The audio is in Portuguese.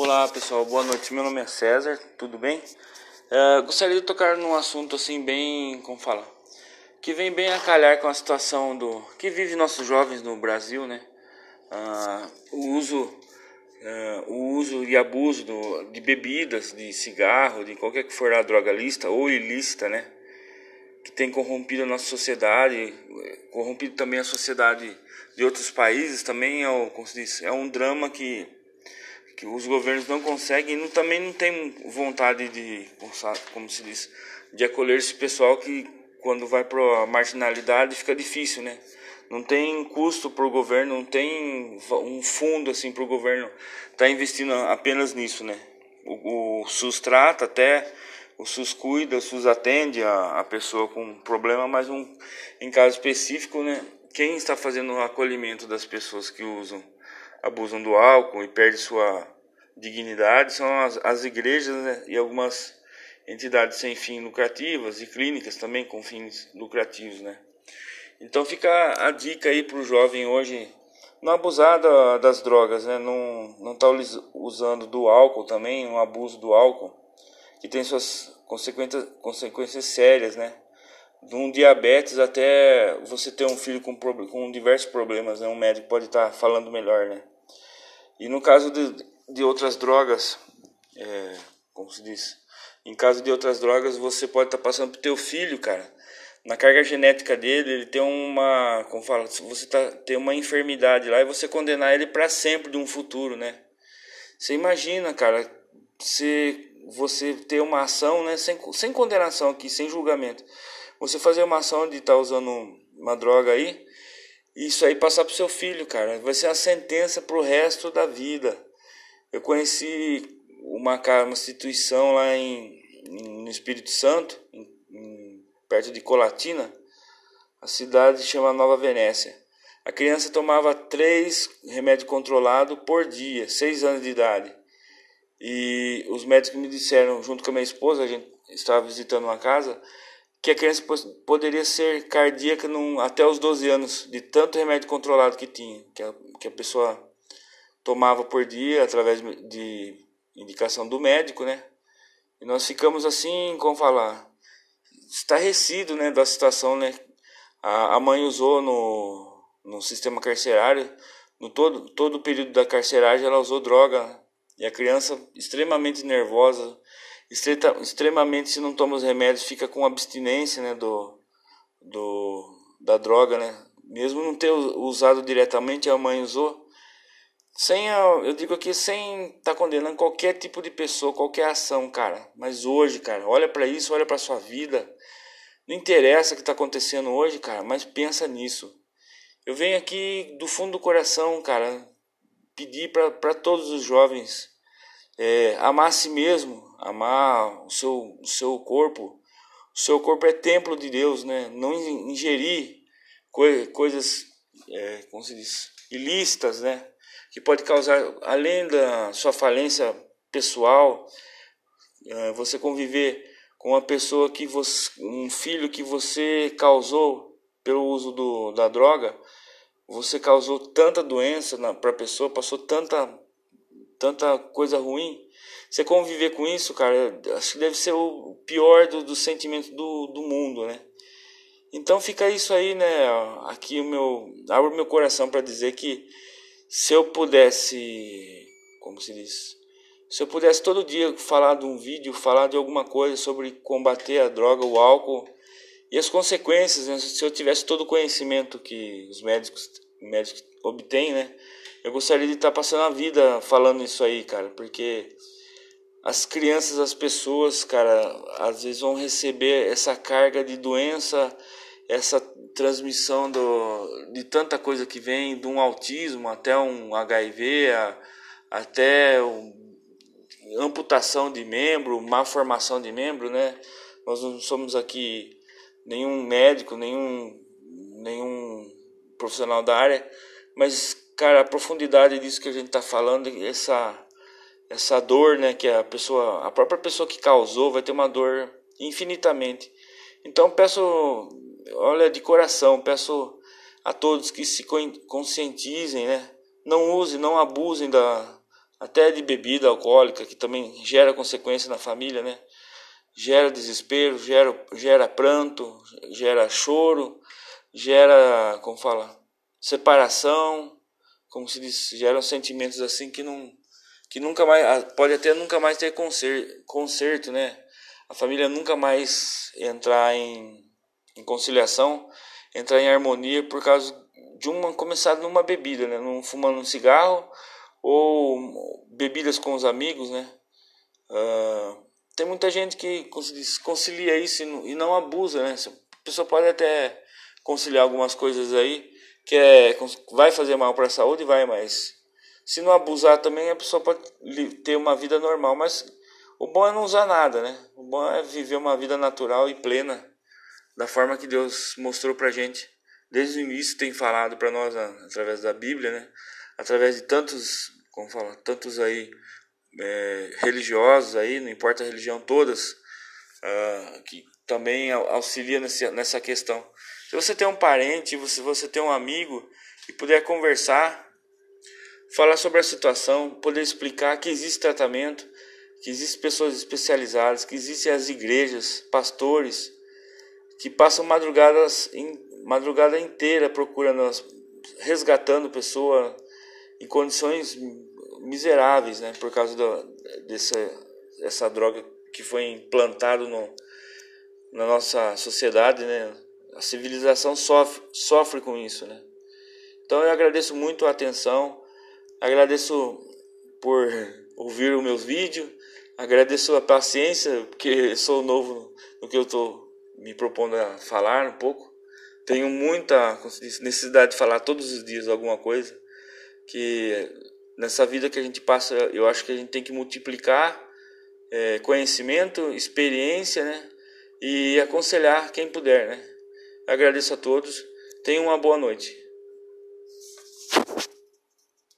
Olá pessoal, boa noite. Meu nome é César, tudo bem? Uh, gostaria de tocar num assunto assim bem, como fala, que vem bem a calhar com a situação do que vive nossos jovens no Brasil, né? Uh, o uso, uh, o uso e abuso do, de bebidas, de cigarro, de qualquer que for a droga lista ou ilícita, né? Que tem corrompido a nossa sociedade, corrompido também a sociedade de outros países. Também é, o, diz, é um drama que que os governos não conseguem não, também não tem vontade de, como se diz, de acolher esse pessoal que quando vai para a marginalidade fica difícil, né? Não tem custo para o governo, não tem um fundo assim para o governo estar tá investindo apenas nisso, né? O, o, SUS trata até, o SUS cuida, o SUS atende a, a pessoa com problema, mas um, em caso específico, né? Quem está fazendo o acolhimento das pessoas que usam abusam do álcool e perdem sua dignidade são as, as igrejas né, e algumas entidades sem fim lucrativas e clínicas também com fins lucrativos, né? Então fica a dica aí para o jovem hoje não abusar da, das drogas, né? Não não tá usando do álcool também, um abuso do álcool que tem suas consequências consequências sérias, né? De um diabetes até você ter um filho com, com diversos problemas, né? Um médico pode estar tá falando melhor, né? E no caso de, de outras drogas, é, como se diz, em caso de outras drogas, você pode estar tá passando pro teu filho, cara. Na carga genética dele, ele tem uma, como fala, você tá, tem uma enfermidade lá e você condenar ele para sempre de um futuro, né? Você imagina, cara, se você ter uma ação, né, sem, sem condenação aqui, sem julgamento você fazer uma ação de estar tá usando uma droga aí, isso aí passar pro seu filho, cara, vai ser a sentença pro resto da vida. Eu conheci uma, uma instituição lá em, em no Espírito Santo, em, em, perto de Colatina, a cidade chama Nova Venécia. A criança tomava três remédios controlados por dia, seis anos de idade. E os médicos me disseram, junto com a minha esposa, a gente estava visitando uma casa, que a criança poderia ser cardíaca num, até os 12 anos, de tanto remédio controlado que tinha, que a, que a pessoa tomava por dia através de indicação do médico, né? E nós ficamos assim, como falar, estarrecido, né, da situação, né? A, a mãe usou no, no sistema carcerário, no todo, todo o período da carceragem ela usou droga, e a criança extremamente nervosa, extremamente se não toma os remédios fica com abstinência né do, do da droga né? Mesmo não ter usado diretamente a mãe usou sem eu digo aqui sem estar tá condenando qualquer tipo de pessoa qualquer ação cara. Mas hoje cara olha para isso olha para sua vida. Não interessa o que está acontecendo hoje cara mas pensa nisso. Eu venho aqui do fundo do coração cara pedir para todos os jovens é, amar a si mesmo amar o seu, o seu corpo. O seu corpo é templo de Deus, né? Não ingerir coisas, é, como se diz, ilícitas, né? Que pode causar, além da sua falência pessoal, é, você conviver com uma pessoa que você, um filho que você causou pelo uso do, da droga, você causou tanta doença para a pessoa, passou tanta, tanta coisa ruim você conviver com isso, cara, acho que deve ser o pior dos do sentimentos do, do mundo, né? Então fica isso aí, né? Aqui o meu. Abro meu coração para dizer que se eu pudesse. Como se diz? Se eu pudesse todo dia falar de um vídeo, falar de alguma coisa sobre combater a droga, o álcool e as consequências, né? se eu tivesse todo o conhecimento que os médicos, médicos obtêm, né? Eu gostaria de estar passando a vida falando isso aí, cara, porque as crianças, as pessoas, cara, às vezes vão receber essa carga de doença, essa transmissão do, de tanta coisa que vem, de um autismo até um HIV, a, até um, amputação de membro, má formação de membro, né? Nós não somos aqui nenhum médico, nenhum, nenhum profissional da área, mas, cara, a profundidade disso que a gente está falando, essa essa dor, né, que a pessoa, a própria pessoa que causou vai ter uma dor infinitamente. Então peço, olha, de coração, peço a todos que se conscientizem, né? Não usem, não abusem da, até de bebida alcoólica, que também gera consequência na família, né? Gera desespero, gera, gera pranto, gera choro, gera, como fala, separação, como se diz, geram sentimentos assim que não que nunca mais pode até nunca mais ter conserto, conserto né? A família nunca mais entrar em, em conciliação, entrar em harmonia por causa de uma começar numa bebida, né? Num, fumando um cigarro ou bebidas com os amigos, né? Uh, tem muita gente que concilia isso e não abusa, né? A pessoa pode até conciliar algumas coisas aí que é, vai fazer mal para a saúde, vai, mas se não abusar também a pessoa pode ter uma vida normal, mas o bom é não usar nada, né? O bom é viver uma vida natural e plena da forma que Deus mostrou pra gente. Desde o início tem falado para nós através da Bíblia, né? Através de tantos, como fala, tantos aí é, religiosos aí, não importa a religião todas, uh, que também auxilia nessa questão. Se você tem um parente, se você tem um amigo e puder conversar, falar sobre a situação, poder explicar que existe tratamento, que existem pessoas especializadas, que existem as igrejas, pastores, que passam madrugadas madrugada inteira procurando, resgatando pessoa em condições miseráveis, né, por causa do, dessa essa droga que foi implantado no, na nossa sociedade, né? A civilização sofre, sofre com isso, né? Então eu agradeço muito a atenção, agradeço por ouvir os meus vídeos, agradeço a paciência, porque sou novo no que eu estou me propondo a falar um pouco. Tenho muita necessidade de falar todos os dias alguma coisa, que nessa vida que a gente passa, eu acho que a gente tem que multiplicar é, conhecimento, experiência, né? E aconselhar quem puder, né? Agradeço a todos. Tenham uma boa noite.